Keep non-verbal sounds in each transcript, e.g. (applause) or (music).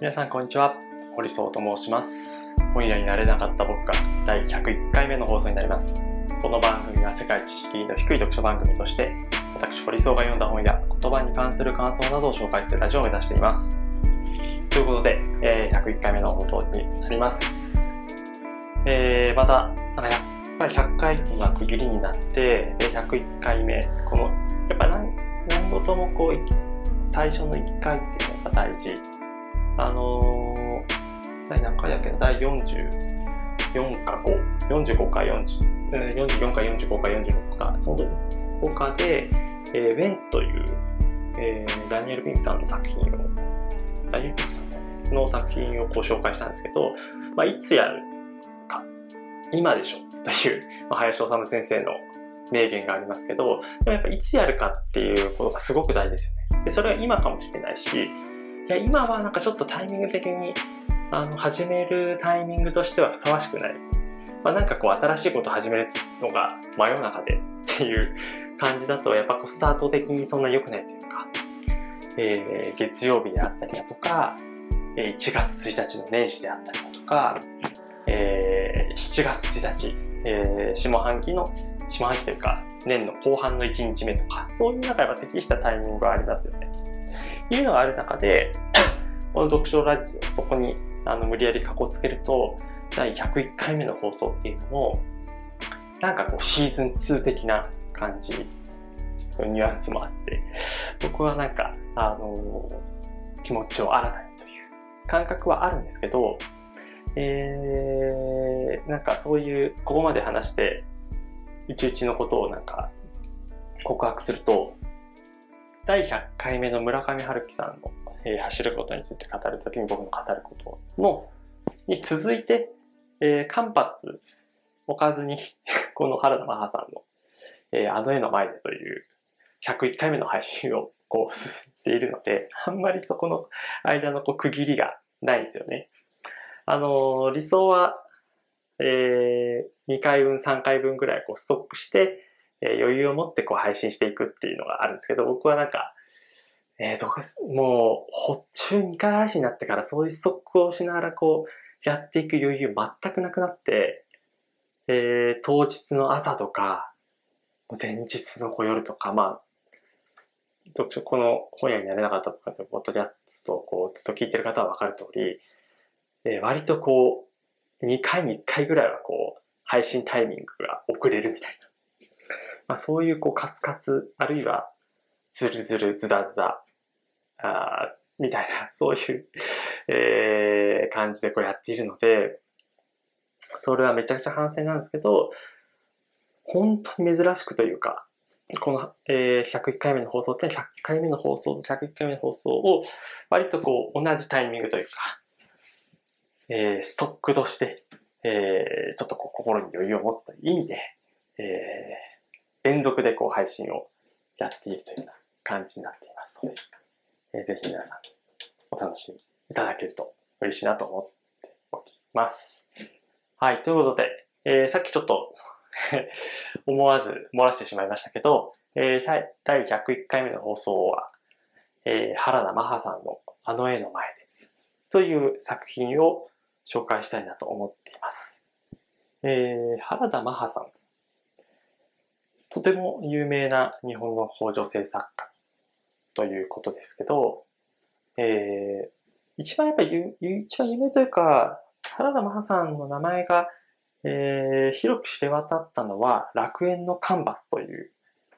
皆さんこんにちは。堀荘と申します。本屋になれなかった僕が第101回目の放送になります。この番組は世界知識の低い読書番組として私堀荘が読んだ本や言葉に関する感想などを紹介するラジオを目指しています。ということで、えー、101回目の放送になります。えー、またなんかやっぱり100回が区切りになってで101回目このやっぱ何何事もこう最初の1回っていうのが大事。あのー、第何回だっけ第44か5、45か40、44か45か46か、その他で、えー、ウェンという、えー、ダニエル・ピンクさんの作品を、ダニエル・ピンクさんの作品をご紹介したんですけど、まあ、いつやるか、今でしょという、まあ、林修先生の名言がありますけど、でもやっぱいつやるかっていうことがすごく大事ですよね。で、それは今かもしれないし、いや、今はなんかちょっとタイミング的に、あの、始めるタイミングとしてはふさわしくない。まあ、なんかこう、新しいこと始めるのが真夜中で (laughs) っていう感じだと、やっぱこう、スタート的にそんな良くないというか、えー、月曜日であったりだとか、1月1日の年始であったりだとか、えー、7月1日、えー、下半期の、下半期というか、年の後半の1日目とか、そういう中やっぱ適したタイミングがありますよね。いうのがある中で、(laughs) この読書ラジオ、そこにあの無理やりかこつけると、第101回目の放送っていうのも、なんかこうシーズン2的な感じ、ニュアンスもあって、僕はなんか、あのー、気持ちを新たにという感覚はあるんですけど、えー、なんかそういう、ここまで話して、いちいちのことをなんか告白すると、第100回目の村上春樹さんの、えー、走ることについて語るときに僕の語ることの、に続いて、えー、間髪置かずに (laughs) この原田マハさんの、えー、あの絵の前でという101回目の配信をこう進んでいるので、あんまりそこの間のこう区切りがないんですよね。あのー、理想は、えー、2回分、3回分ぐらいこうストックして、え余裕を持ってこう配信していくっていうのがあるんですけど、僕はなんか、えー、どこ、もう、ほっちゅう2回配信になってからそういうストックをしながらこう、やっていく余裕全くなくなって、えー、当日の朝とか、前日の夜とか、まあ、読書、この本屋になれなかったとか、ポッドキャストをこう、ずっと聞いてる方はわかる通り、えー、割とこう、2回に1回ぐらいはこう、配信タイミングが遅れるみたいな。まあ、そういうこうカツカツ、あるいはズルズルズダズダ、あみたいな、(laughs) そういう、えー、感じでこうやっているので、それはめちゃくちゃ反省なんですけど、本当に珍しくというか、この、えー、101回目の放送って100回目の放送と101回目の放送を割とこう同じタイミングというか、えー、ストックとして、えー、ちょっとこう心に余裕を持つという意味で、えー、連続でこう配信をやっているというような感じになっていますので、えー、ぜひ皆さんお楽しみいただけると嬉しいなと思っております。はい、ということで、えー、さっきちょっと (laughs) 思わず漏らしてしまいましたけど、えー、第101回目の放送は、えー、原田マハさんのあの絵の前でという作品を紹介したいなと思っています。えー、原田マハさんとても有名な日本の女性作家ということですけど、えー、一番やっぱり、一番有名というか、原田真帆さんの名前が、えー、広く知れ渡ったのは、楽園のカンバスという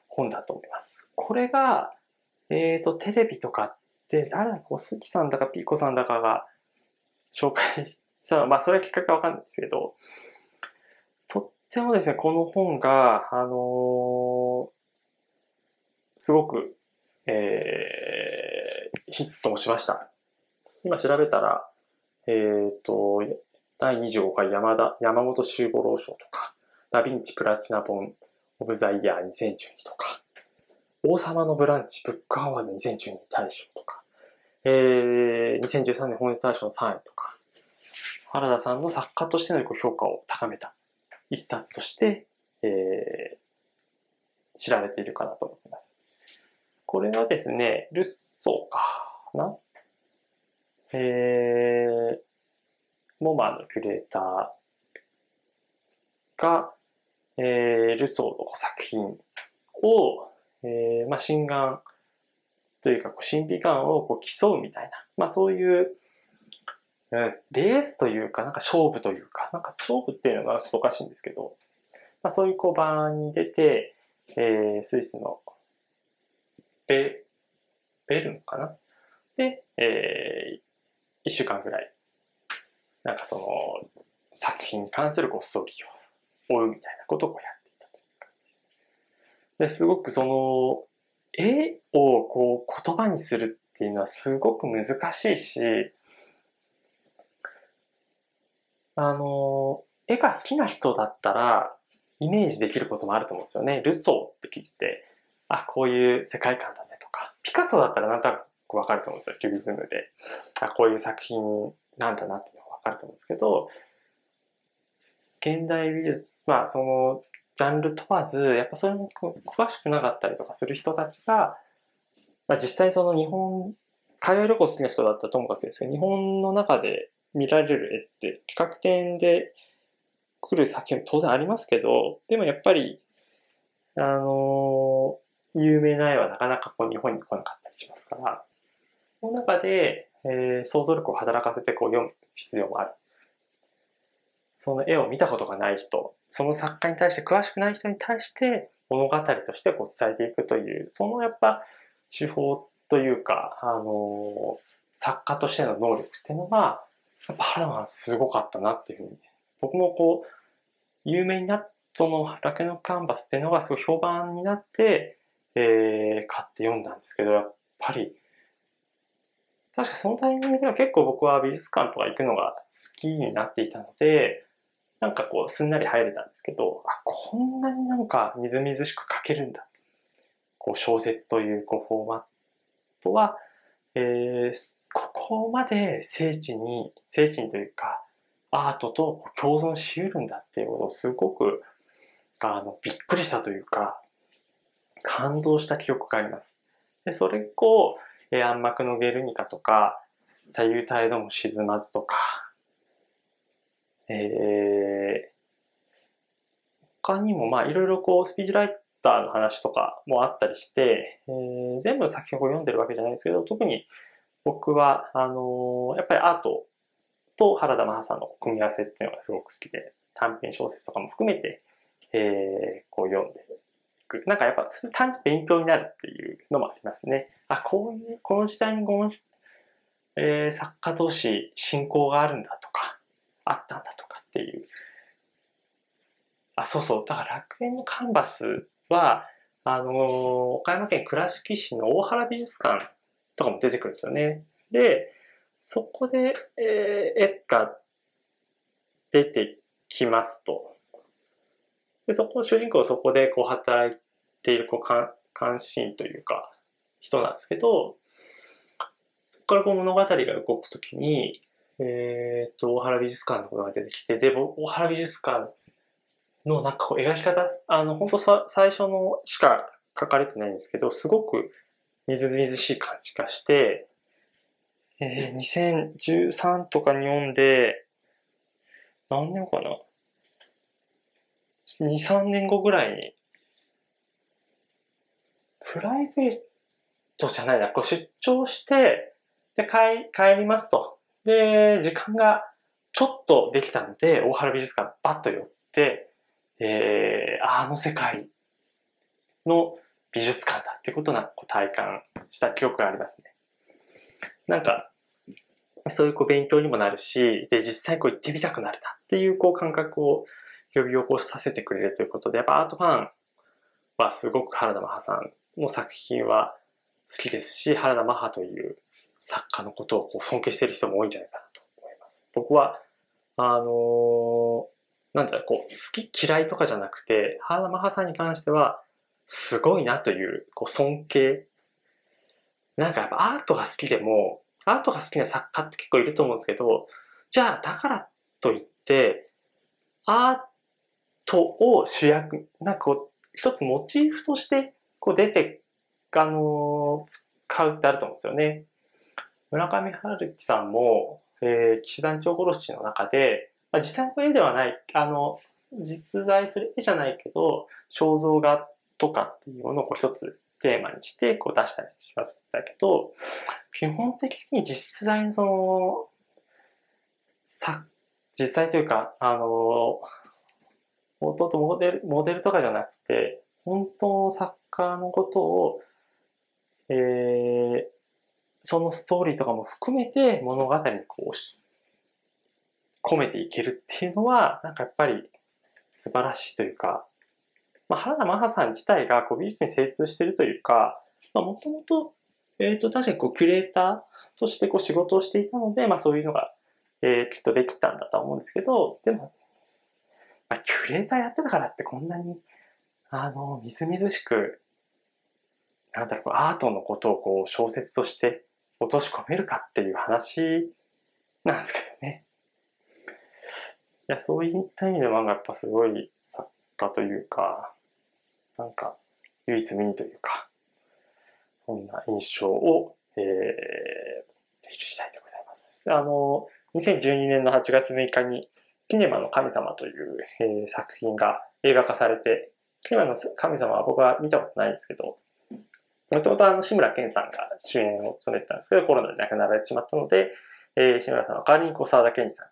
本だと思います。これが、えっ、ー、と、テレビとかで、誰だ、小杉さんだかピーコさんだかが紹介したのまあ、それはきっかけわかんないですけど、とでもですね、この本が、あのー、すごく、えー、ヒットもしました。今調べたら、えっ、ー、と、第25回山田、山本周五郎賞とか、ダヴィンチプラチナ本オブザイヤー2012とか、王様のブランチブックアワード2012大賞とか、えー、2013年本屋大賞の3位とか、原田さんの作家としての評価を高めた一冊として、えー、知られているかなと思っています。これはですね、ルッソーかなえー、モマのキュレーターが、えー、ルソーの作品を、えー、まあ、心眼というか、こう神秘感をこう競うみたいな、まあそういう、レースというか、なんか勝負というか、なんか勝負っていうのがちょっとおかしいんですけど、まあそういうこう場に出て、えー、スイスのベ、ベルンかな？で、えー、一週間ぐらい、なんかその作品に関するこうストーリーを追うみたいなことをやっていたという感じです。ですごくその絵をこう言葉にするっていうのはすごく難しいし、あの、絵が好きな人だったらイメージできることもあると思うんですよね。ルソーって聞いて、あ、こういう世界観だねとか、ピカソだったらなんとなくわかると思うんですよ。キュビズムで。あ、こういう作品なんだなっていうのがわかると思うんですけど、現代美術、まあそのジャンル問わず、やっぱそれに詳しくなかったりとかする人たちが、まあ、実際その日本、海外旅行好きな人だったらともかくですけど、日本の中で見られる絵って企画展で来る作品も当然ありますけど、でもやっぱり、あのー、有名な絵はなかなかこう日本に来なかったりしますから、その中で、えー、想像力を働かせてこう読む必要もある。その絵を見たことがない人、その作家に対して詳しくない人に対して物語としてこう伝えていくという、そのやっぱ手法というか、あの作家としての能力っていうのが、やっぱ原田すごかったなっていうふうに、僕もこう、有名になっそのラケノカンバスっていうのがすごい評判になって、えー、買って読んだんですけど、やっぱり、確かそのタイミングでは結構僕は美術館とか行くのが好きになっていたので、なんかこう、すんなり入れたんですけど、あ、こんなになんかみずみずしく書けるんだ。こう、小説というこうフォーマットは、えー、ここまで聖地に、聖地にというか、アートと共存し得るんだっていうことをすごく、あの、びっくりしたというか、感動した記憶があります。で、それ以降、え暗幕のゲルニカとか、太陽態度も沈まずとか、えー、他にもまあいろいろこうスピーチライトターの話とかもあったりして、えー、全部作品を読んでるわけじゃないですけど、特に僕は、あのー、やっぱりアートと原田真帆さんの組み合わせっていうのがすごく好きで、短編小説とかも含めて、えー、こう読んでいく。なんかやっぱ普通単に勉強になるっていうのもありますね。あ、こういう、この時代にこの、えー、作家同士信仰があるんだとか、あったんだとかっていう。あ、そうそう。だから楽園のカンバスは、あのー、岡山県倉敷市の大原美術館とかも出てくるんですよね。で、そこで、えー、絵が出てきますと。で、そこ、主人公そこでこう働いているこう監視員というか、人なんですけど、そこからこう物語が動くときに、えっ、と、大原美術館のことが出てきて、で、大原美術館のなんかこう描き方、あの、本当さ、最初のしか書かれてないんですけど、すごくみずみずしい感じがして、えー、2013とかに読んで、何年かな ?2、3年後ぐらいに、プライベートじゃないな、こう出張して、で、帰、帰りますと。で、時間がちょっとできたので、大原美術館バッと寄って、えー、あの世界の美術館だっていうことな体感した記憶がありますね。なんか、そういうこう勉強にもなるし、で、実際こう行ってみたくなるなっていうこう感覚を呼び起こさせてくれるということで、やっぱアートファンはすごく原田マハさんの作品は好きですし、原田マハという作家のことをこう尊敬している人も多いんじゃないかなと思います。僕は、あのー、なんだろう、こう、好き嫌いとかじゃなくて、原田マハさんに関しては、すごいなという、こう、尊敬。なんかやっぱアートが好きでも、アートが好きな作家って結構いると思うんですけど、じゃあ、だからといって、アートを主役、なんかこう、一つモチーフとして、こう出て、あの、使うってあると思うんですよね。村上春樹さんも、えー、騎士団長殺しの中で、まあ、実際の絵ではない、あの、実在する絵じゃないけど、肖像画とかっていうものをこう一つテーマにしてこう出したりしますだけど、基本的に実在のその、さ、実際というか、あの、もとモデル、モデルとかじゃなくて、本当の作家のことを、えー、そのストーリーとかも含めて物語にこう、込めていけるっていうのは、なんかやっぱり素晴らしいというか、まあ、原田マハさん自体がこう美術に精通しているというか、まあ、もともと、えっ、ー、と、確かにこう、キュレーターとしてこう仕事をしていたので、まあ、そういうのが、えー、きっとできたんだと思うんですけど、でも、まあ、キュレーターやってたからってこんなに、あの、みずみずしく、なんだろう、アートのことをこう、小説として落とし込めるかっていう話なんですけどね。いや、そういった意味で漫画やっぱすごい作家というか、なんか、唯一無二というか、そんな印象を、えー、提示したいでございます。あの、2012年の8月6日に、キネマの神様という、えー、作品が映画化されて、キネマの神様は僕は見たことないんですけど、もともとあの、志村けんさんが主演を務めてたんですけど、コロナで亡くなられてしまったので、えー、志村さんの代わりにこう沢田研二さん、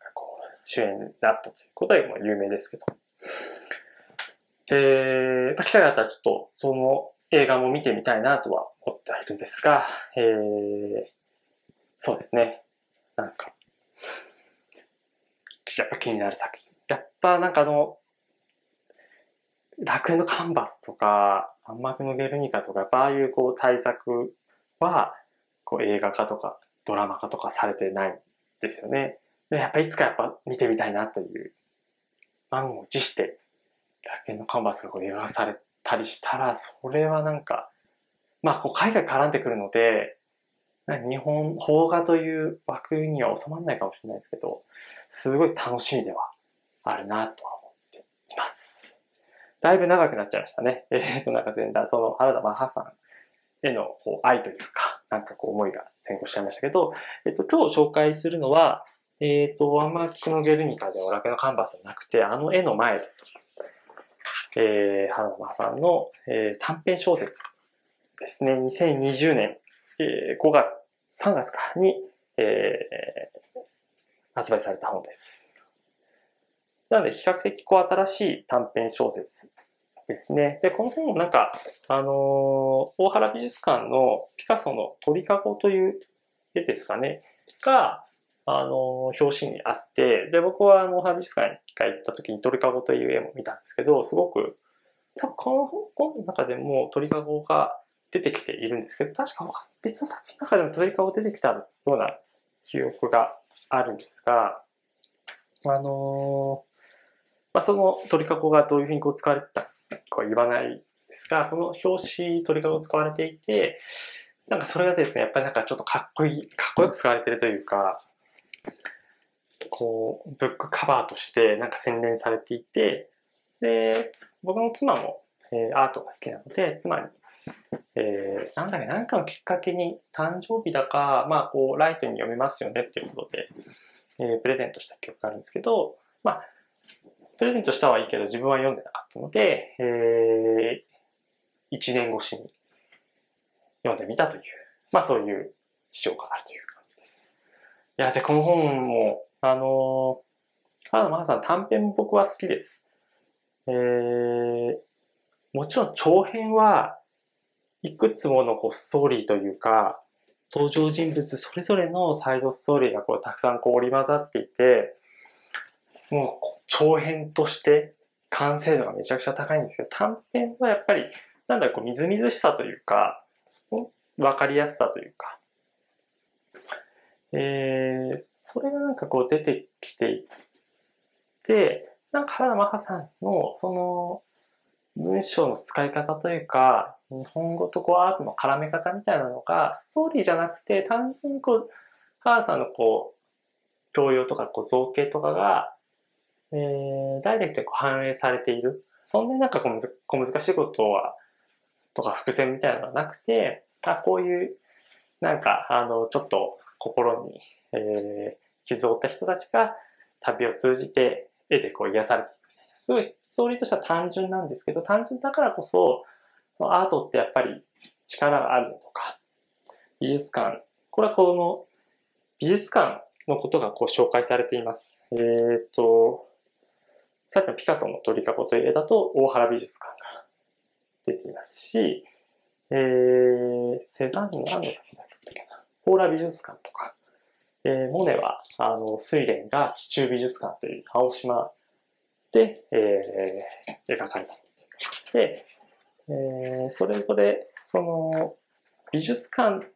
主演になったということで、も有名ですけど。えー、機会があったらちょっと、その映画も見てみたいなとは思ってはいるんですが、えー、そうですね。なんか、やっぱ気になる作品。やっぱなんかあの、楽園のカンバスとか、暗幕のゲルニカとか、ああいうこう対策は、こう映画化とかドラマ化とかされてないですよね。でやっぱいつかやっぱ見てみたいなという満を持して楽園のカンバスがこう映画されたりしたら、それはなんか、まあ、こう海外絡んでくるので、日本、邦画という枠には収まらないかもしれないですけど、すごい楽しみではあるなとは思っています。だいぶ長くなっちゃいましたね。えっ、と、なんか前段、その原田マハさんへのこう愛というか、なんかこう思いが先行しちゃいましたけど、えっ、と、今日紹介するのは、えっ、ー、と、ワンマークのゲルニカではラケのカンバスじゃなくて、あの絵の前だとえー、原田さんの、えー、短編小説ですね、2020年、えー、5月、3月かに、えー、発売された本です。なので、比較的こう新しい短編小説ですね。で、この本もなんか、あのー、大原美術館のピカソの鳥かごという絵ですかね、が、あの、表紙にあって、で、僕はあの、ハービス館に一回行った時に鳥かごという絵も見たんですけど、すごく、多分この本の中でも鳥かごが出てきているんですけど、確か別の作品の中でも鳥かご出てきたような記憶があるんですが、あのまあ、その鳥かごがどういうふうにこう使われてたかは言わないですが、この表紙鳥かご使われていて、なんかそれがですね、やっぱりなんかちょっとかっこいい、かっこよく使われてるというか、こう、ブックカバーとしてなんか洗練されていて、で、僕の妻も、えー、アートが好きなので、妻に、えー、なんだっけ、なんかのきっかけに誕生日だか、まあ、こう、ライトに読めますよねっていうことで、えー、プレゼントした記憶があるんですけど、まあ、プレゼントしたはいいけど自分は読んでなかったので、えー、1年越しに読んでみたという、まあそういう事情があるという。いや、で、この本も、あのー、原田マハさん短編も僕は好きです。えー、もちろん長編はいくつものこうストーリーというか、登場人物それぞれのサイドストーリーがこうたくさんこう織り交ざっていて、もう長編として完成度がめちゃくちゃ高いんですけど、短編はやっぱり、なんだろう、こうみずみずしさというか、わかりやすさというか、えー、それがなんかこう出てきていて、なんか原田マハさんのその文章の使い方というか、日本語とこうアートの絡め方みたいなのが、ストーリーじゃなくて、単純にこう、原田さんのこう、教養とかこう造形とかが、えー、ダイレクトにこう反映されている。そんなになんかこう小難しいことは、とか伏線みたいなのはなくて、あ、こういう、なんか、あの、ちょっと心に、えー、傷を負った人たちが旅を通じて絵でこう癒されていく。すごいストーリーとしては単純なんですけど、単純だからこそ、アートってやっぱり力があるのとか、美術館、これはこの美術館のことがこう紹介されています。えっ、ー、と、さっきのピカソの鳥かごという絵だと大原美術館が出ていますし、えー、セザンヌ何の作品だっけ？ポーラ美術館とか、えー、モネは、あの、睡蓮が地中美術館という青島で、えー、描かれた。で、えー、それぞれ、その、美術館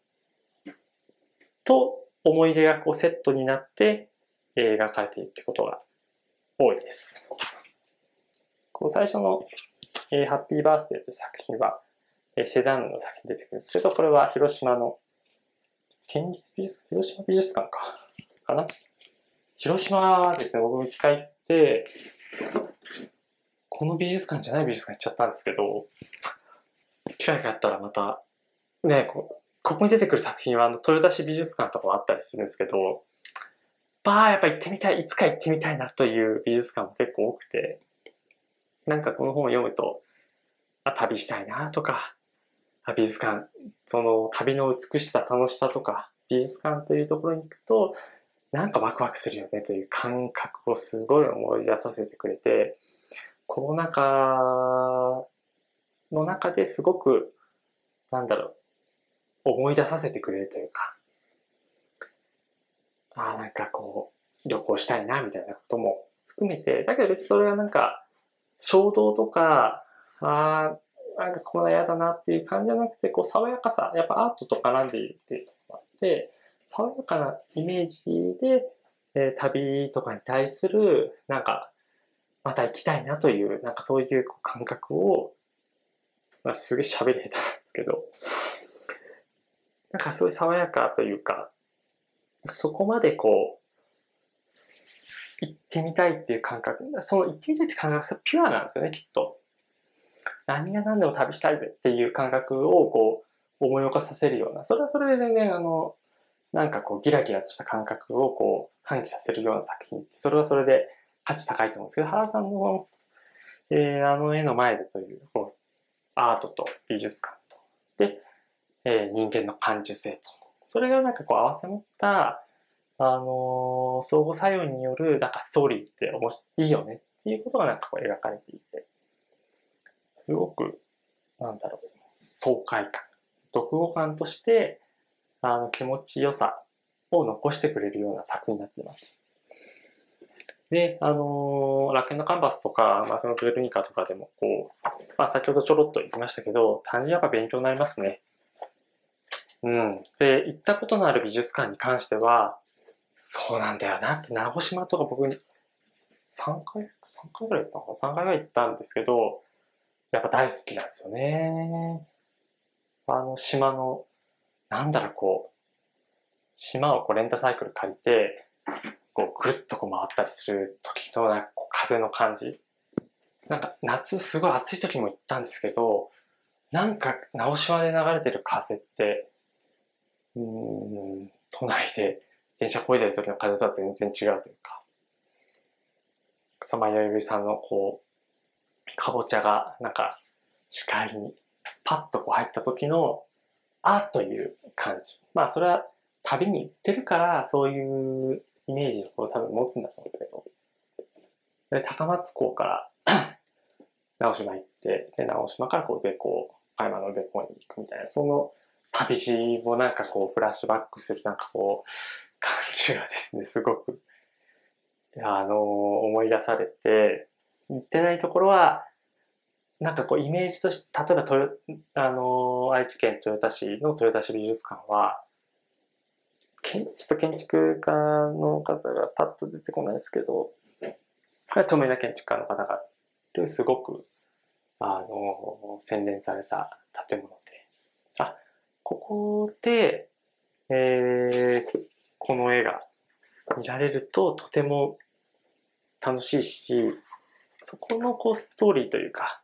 と思い出がこうセットになって、えー、描かれているってことが多いです。この最初の、えー、ハッピーバースデーという作品は、えー、セザンヌの作品出てくるんですけど、これは広島の県立美術、広島美術館か、かな？広島ですね、僕も一回行って、この美術館じゃない美術館行っちゃったんですけど、機会があったらまた、ね、こここに出てくる作品は、あの、豊田市美術館とかもあったりするんですけど、ばあ、やっぱ行ってみたい、いつか行ってみたいなという美術館も結構多くて、なんかこの本を読むと、あ、旅したいなとか、美術館、その旅の美しさ、楽しさとか、美術館というところに行くと、なんかワクワクするよねという感覚をすごい思い出させてくれて、コロナ禍の中ですごく、なんだろう、思い出させてくれるというか、ああ、なんかこう、旅行したいな、みたいなことも含めて、だけど別にそれがなんか、衝動とか、ああ、なんかこんな嫌だなっていう感じじゃなくて、こう、爽やかさ、やっぱアートと絡んでいるっていうところがあって、爽やかなイメージで、えー、旅とかに対する、なんか、また行きたいなという、なんかそういう感覚を、まあ、すげえ喋り下手なんですけど、なんかすごいう爽やかというか、そこまでこう、行ってみたいっていう感覚、その行ってみたいって感覚はピュアなんですよね、きっと。何が何でも旅したいぜっていう感覚をこう、思い起こさせるような、それはそれで全然あの、なんかこうギラギラとした感覚をこう喚起させるような作品って、それはそれで価値高いと思うんですけど、原さんの、えー、あの絵の前でという、こうアートと美術館と、で、えー、人間の感受性と。それがなんかこう合わせ持った、あのー、相互作用によるなんかストーリーって面白いいよねっていうことがなんかこう描かれていて、すごく、なんだろう、爽快感、読後感として、あの、気持ちよさを残してくれるような作品になっています。で、あのー、楽園のカンバスとか、まあ、そのグルニカとかでも、こう、まあ、先ほどちょろっと言いましたけど、単純にやっぱ勉強になりますね。うん。で、行ったことのある美術館に関しては、そうなんだよなって、直島とか僕に3回、3回ぐらい行ったのかな ?3 回ぐらい行ったんですけど、やっぱ大好きなんですよね。あの島の、なんだろう、こう、島をこうレンタサイクル借りて、こうぐるっとこう回ったりする時のなんかこう風の感じ。なんか夏すごい暑い時も行ったんですけど、なんか直島で流れてる風って、うん、都内で電車こいでる時の風とは全然違うというか、草間彌生さんのこう、かぼちゃがなんか視界にパッとこう入った時の、あという感じ。まあそれは旅に行ってるからそういうイメージをこう多分持つんだと思うんですけど、で高松港から (coughs) 直島行って、で、直島からこう、別港、葉山の別港に行くみたいな、その旅路もなんかこう、フラッシュバックするなんかこう、感じがですね、すごく、あのー、思い出されて、行ってないところは、なんかこう、イメージとして、例えば、豊、あの、愛知県豊田市の豊田市美術館は、ちょっと建築家の方がパッと出てこないですけど、著名な建築家の方がすごく、あの、洗練された建物で。あ、ここで、えー、この絵が見られるととても楽しいし、そこのこうストーリーというか、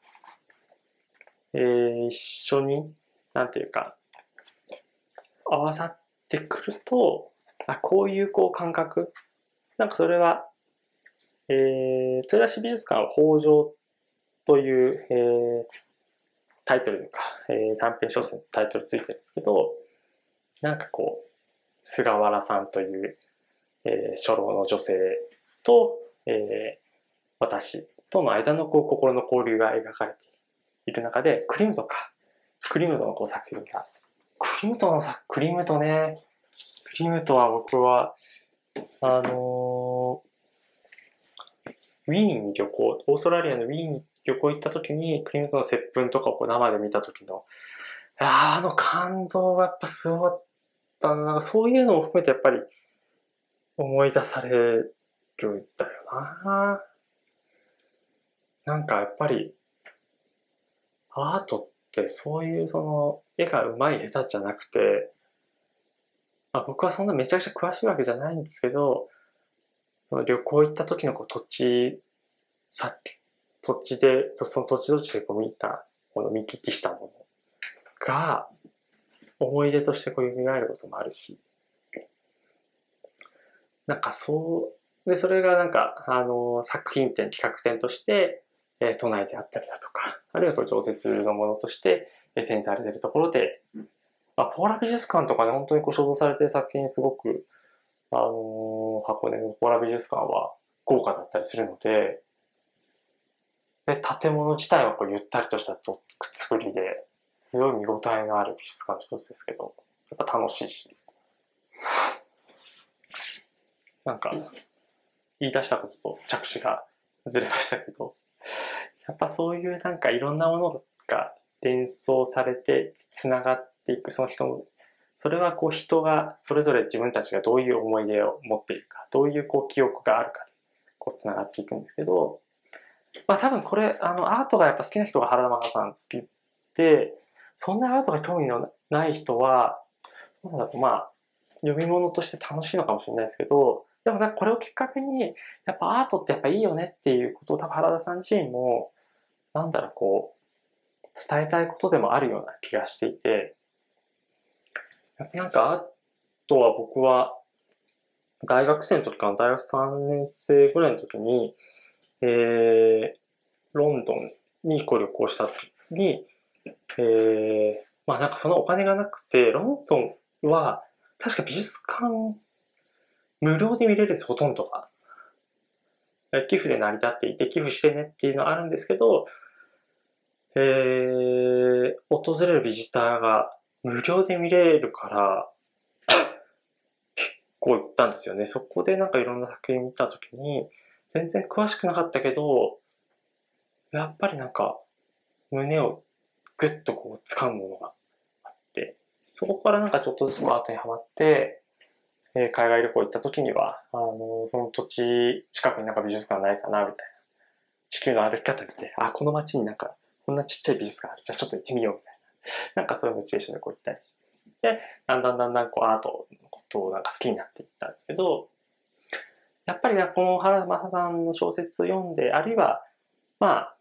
えー、一緒に、なんていうか、合わさってくると、あ、こういうこう感覚。なんかそれは、えー、豊田市美術館は北条という、えー、タイトルというか、えー、短編小説のタイトルついてるんですけど、なんかこう、菅原さんという、えー、初老の女性と、えー、私との間のこう心の交流が描かれている中で、クリムトか。クリムトのこう作品が。クリムトの作、クリムトね。クリムトは僕は、あのー、ウィーンに旅行、オーストラリアのウィーンに旅行行った時に、クリムトの接吻とかをこう生で見た時の、ああの感動がやっぱすごかったなんかそういうのも含めてやっぱり思い出されるんだよな。なんかやっぱり、アートってそういうその絵が上手い下手じゃなくて、まあ、僕はそんなめちゃくちゃ詳しいわけじゃないんですけど、旅行行った時のこう土地、さっき土地で、その土地土地でこう見た、この見聞きしたものが、思い出としてこう蘇ることもあるし、なんかそう、で、それがなんか、あの、作品展、企画展として、えー、都内であったりだとか、あるいはこれ常設のものとして、えー、展示されているところで、まあ、ポーラ美術館とかで本当にこう所蔵されている作品すごく、あのー、箱根のポーラ美術館は豪華だったりするので、で、建物自体はこうゆったりとした作りで、すごい見応えのある美術館の一つですけど、やっぱ楽しいし、なんか、言い出したことと着地がずれましたけど、やっぱそういうなんかいろんなものが連想されて繋がっていくその人のそれはこう人がそれぞれ自分たちがどういう思い出を持っているかどういうこう記憶があるかでこう繋がっていくんですけどまあ多分これあのアートがやっぱ好きな人が原田真さん好きでそんなアートが興味のない人はなんだろうまあ読み物として楽しいのかもしれないですけどでもなんかこれをきっかけにやっぱアートってやっぱいいよねっていうことを多分原田さん自身もなんだろう、こう、伝えたいことでもあるような気がしていて、やっぱなんか、あとは僕は、大学生の時かな、大学3年生ぐらいの時に、えー、ロンドンに旅行した時に、えー、まあなんかそのお金がなくて、ロンドンは、確か美術館、無料で見れるんです、ほとんどが。寄付で成り立っていて、寄付してねっていうのはあるんですけど、えー、訪れるビジターが無料で見れるから、結構行ったんですよね。そこでなんかいろんな作品見たときに、全然詳しくなかったけど、やっぱりなんか、胸をぐっとこう掴むものがあって、そこからなんかちょっとずつアートにはまって、え、海外旅行行った時には、あの、その土地近くになんか美術館ないかな、みたいな。地球の歩き方見て、あ、この街になんかこんなちっちゃい美術館ある。じゃあちょっと行ってみようみたいな。(laughs) なんかそういうモチベーションでこう行ったりして。で、だんだんだんだんこうアートのことをなんか好きになっていったんですけど、やっぱりね、この原田正さんの小説を読んで、あるいは、ま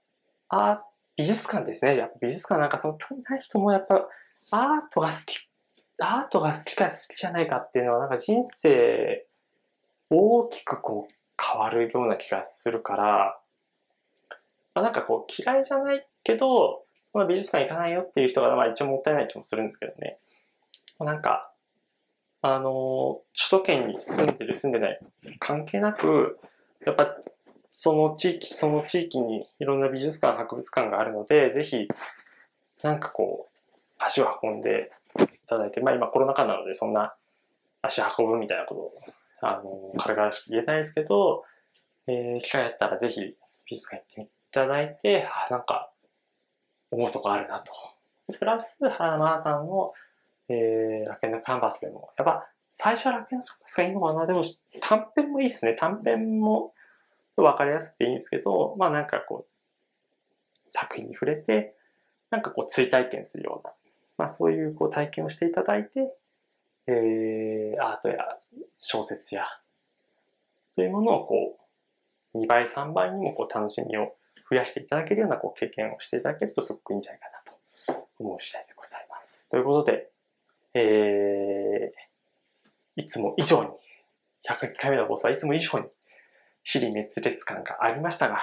あ、あ美術館ですね。やっぱ美術館なんかその興味ない人もやっぱアートが好き、アートが好きか好きじゃないかっていうのはなんか人生大きくこう変わるような気がするから、まあ、なんかこう嫌いじゃないけど、まあ、美術館行かないよっていう人がまあ一応もったいない気もするんですけどね。なんか、あの、首都圏に住んでる住んでない関係なく、やっぱその地域、その地域にいろんな美術館、博物館があるので、ぜひ、なんかこう、足を運んでただいて、まあ今コロナ禍なのでそんな足運ぶみたいなことを、あの、軽々しく言えないですけど、えー、機会あったらぜひ美術館行ってみただいて、あ、なんか、思うとこあるなと。プラス、原田さんの、えー、楽天のカンバスでも、やっぱ、最初は楽天のカンバスがいいのかなでも、短編もいいっすね。短編も分かりやすくていいんですけど、まあなんかこう、作品に触れて、なんかこう追体験するような、まあそういうこう体験をしていただいて、えー、アートや小説や、そういうものをこう、2倍、3倍にもこう楽しみを増やしていただけるようなこう経験をしていただけるとすごくいいんじゃないかなと思う次第でございます。ということで、えー、いつも以上に、101回目の放送はいつも以上に、尻滅裂感がありましたが、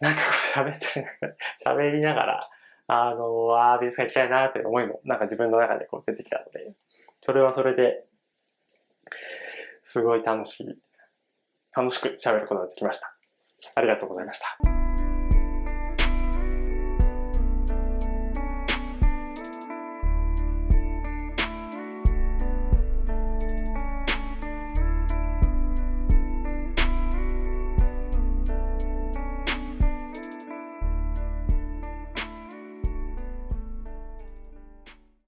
なんかこう喋ってる、喋りながら、あの、ああ、美術館行きたいなって思いも、なんか自分の中でこう出てきたので、それはそれで、すごい楽しい、楽しく喋ることができました。ありがとうございました。